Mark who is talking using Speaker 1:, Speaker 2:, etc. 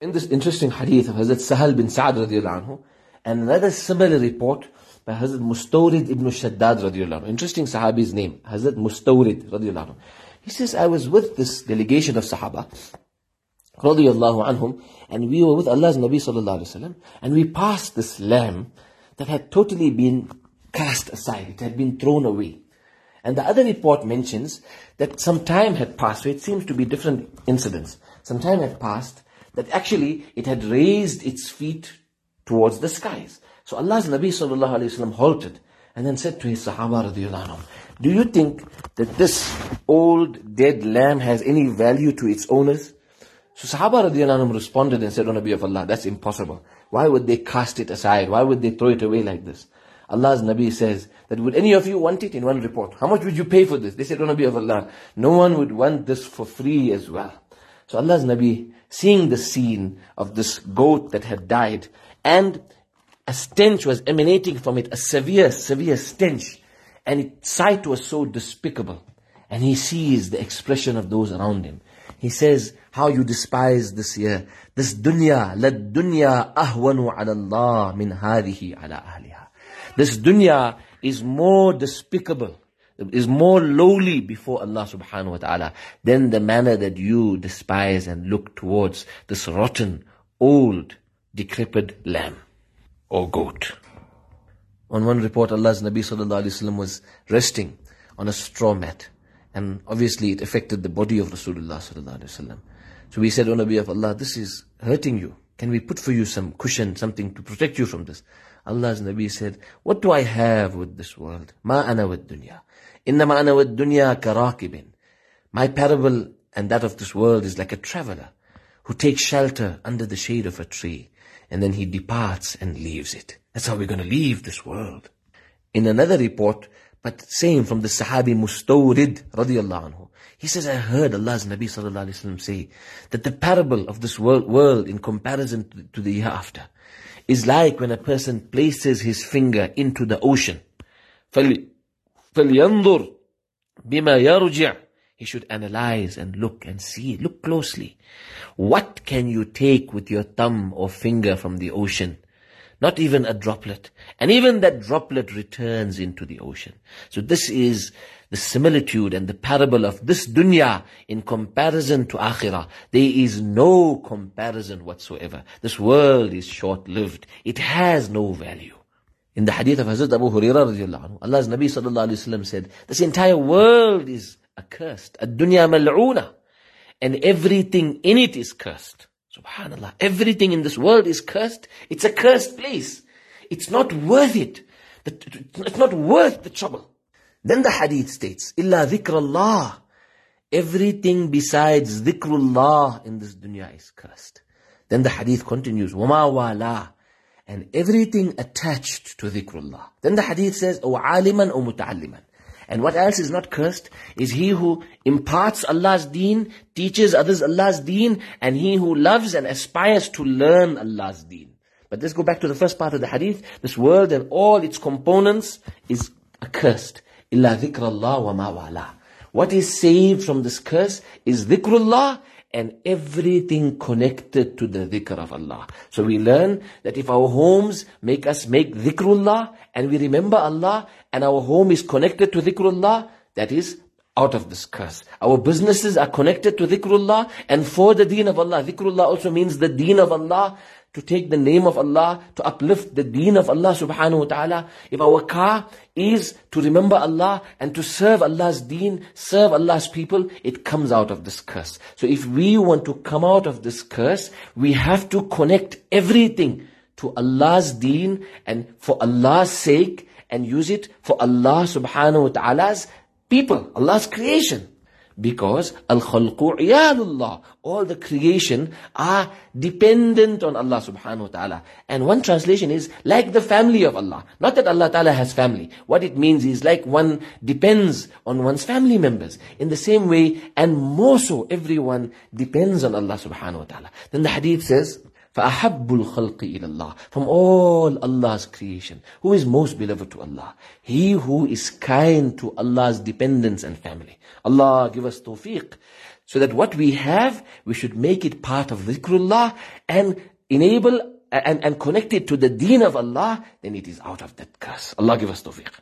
Speaker 1: In this interesting hadith of Hazrat Sahal bin Sa'ad radiallahu anhu, and another similar report by Hazrat Mustawrid ibn Shaddad radiallahu anhu. Interesting Sahabi's name, Hazrat Mustawrid radiallahu anhu. He says, I was with this delegation of Sahaba, radiallahu anhum, and we were with Allah's Nabi sallallahu alayhi wasallam, and we passed this lamb that had totally been cast aside, it had been thrown away. And the other report mentions that some time had passed, so it seems to be different incidents. Some time had passed, that actually it had raised its feet towards the skies. So Allah's Nabi sallallahu alayhi wasallam halted and then said to his Sahaba radiallahu anhum, do you think that this old dead lamb has any value to its owners? So Sahaba radiallahu anhum responded and said, O Nabi of Allah, that's impossible. Why would they cast it aside? Why would they throw it away like this? Allah's Nabi says that would any of you want it in one report? How much would you pay for this? They said, O Nabi of Allah, no one would want this for free as well. So Allah's Nabi, seeing the scene of this goat that had died, and a stench was emanating from it, a severe, severe stench, and its sight was so despicable. And he sees the expression of those around him. He says, how you despise this year. This dunya, la dunya ahwanu ala Allah min hadihi ala ahliha. This dunya is more despicable, is more lowly before Allah subhanahu wa ta'ala than the manner that you despise and look towards this rotten, old, decrepit lamb or goat. On one report, Allah's Nabi sallallahu wasallam was resting on a straw mat. And obviously it affected the body of Rasulullah sallallahu alayhi wasallam. So we said, O Nabi of Allah, this is hurting you. Can we put for you some cushion, something to protect you from this? Allah's Nabi said, what do I have with this world? Ma ana with dunya. Innama ana with dunya karakibin. My parable and that of this world is like a traveler who takes shelter under the shade of a tree and then he departs and leaves it. That's how we're going to leave this world. In another report, but same from the Sahabi Mustawrid radiallahu anhu, he says, I heard Allah's Nabi sallallahu alayhi wa say that the parable of this world, world in comparison to, to the hereafter is like when a person places his finger into the ocean. فَلْيَنظُرْ بِمَا يَرْجِعْ He should analyze and look and see, look closely. What can you take with your thumb or finger from the ocean? Not even a droplet. And even that droplet returns into the ocean. So this is the similitude and the parable of this dunya in comparison to akhirah. There is no comparison whatsoever. This world is short-lived. It has no value. In the hadith of Hazrat Abu Hurairah Allah's Nabi sallallahu said, this entire world is accursed. Ad-dunya mal'una. And everything in it is cursed. Subhanallah. Everything in this world is cursed. It's a cursed place. It's not worth it. It's not worth the trouble. Then the hadith states, Illa dhikrullah. Everything besides dhikrullah in this dunya is cursed. Then the hadith continues, Wama wala. And everything attached to dhikrullah. Then the hadith says, O aliman o muta'alliman. And what else is not cursed is he who imparts Allah's deen, teaches others Allah's deen, and he who loves and aspires to learn Allah's deen. But let's go back to the first part of the hadith. This world and all its components is accursed. Illa dhikrullah wa ma wala. What is saved from this curse is dhikrullah and everything connected to the dhikr of Allah. So we learn that if our homes make us make dhikrullah and we remember Allah and our home is connected to dhikrullah, that is out of this curse. Our businesses are connected to dhikrullah and for the deen of Allah. Dhikrullah also means the deen of Allah to take the name of Allah, to uplift the deen of Allah subhanahu wa ta'ala. If our car is to remember Allah and to serve Allah's deen, serve Allah's people, it comes out of this curse. So if we want to come out of this curse, we have to connect everything to Allah's deen and for Allah's sake and use it for Allah subhanahu wa ta'ala's people, Allah's creation. Because al-khalqu iyalullah. All the creation are dependent on Allah subhanahu wa ta'ala. And one translation is like the family of Allah. Not that Allah ta'ala has family. What it means is like one depends on one's family members. In the same way, and more so, everyone depends on Allah subhanahu wa ta'ala. Then the hadith says, فَأَحَبُّ الْخَلْقِ إِلَى اللَّهِ From all Allah's creation, who is most beloved to Allah? He who is kind to Allah's dependents and family. Allah give us tawfiq So that what we have, we should make it part of dhikrullah and enable and, and connect it to the deen of Allah, then it is out of that curse. Allah give us tawfiq.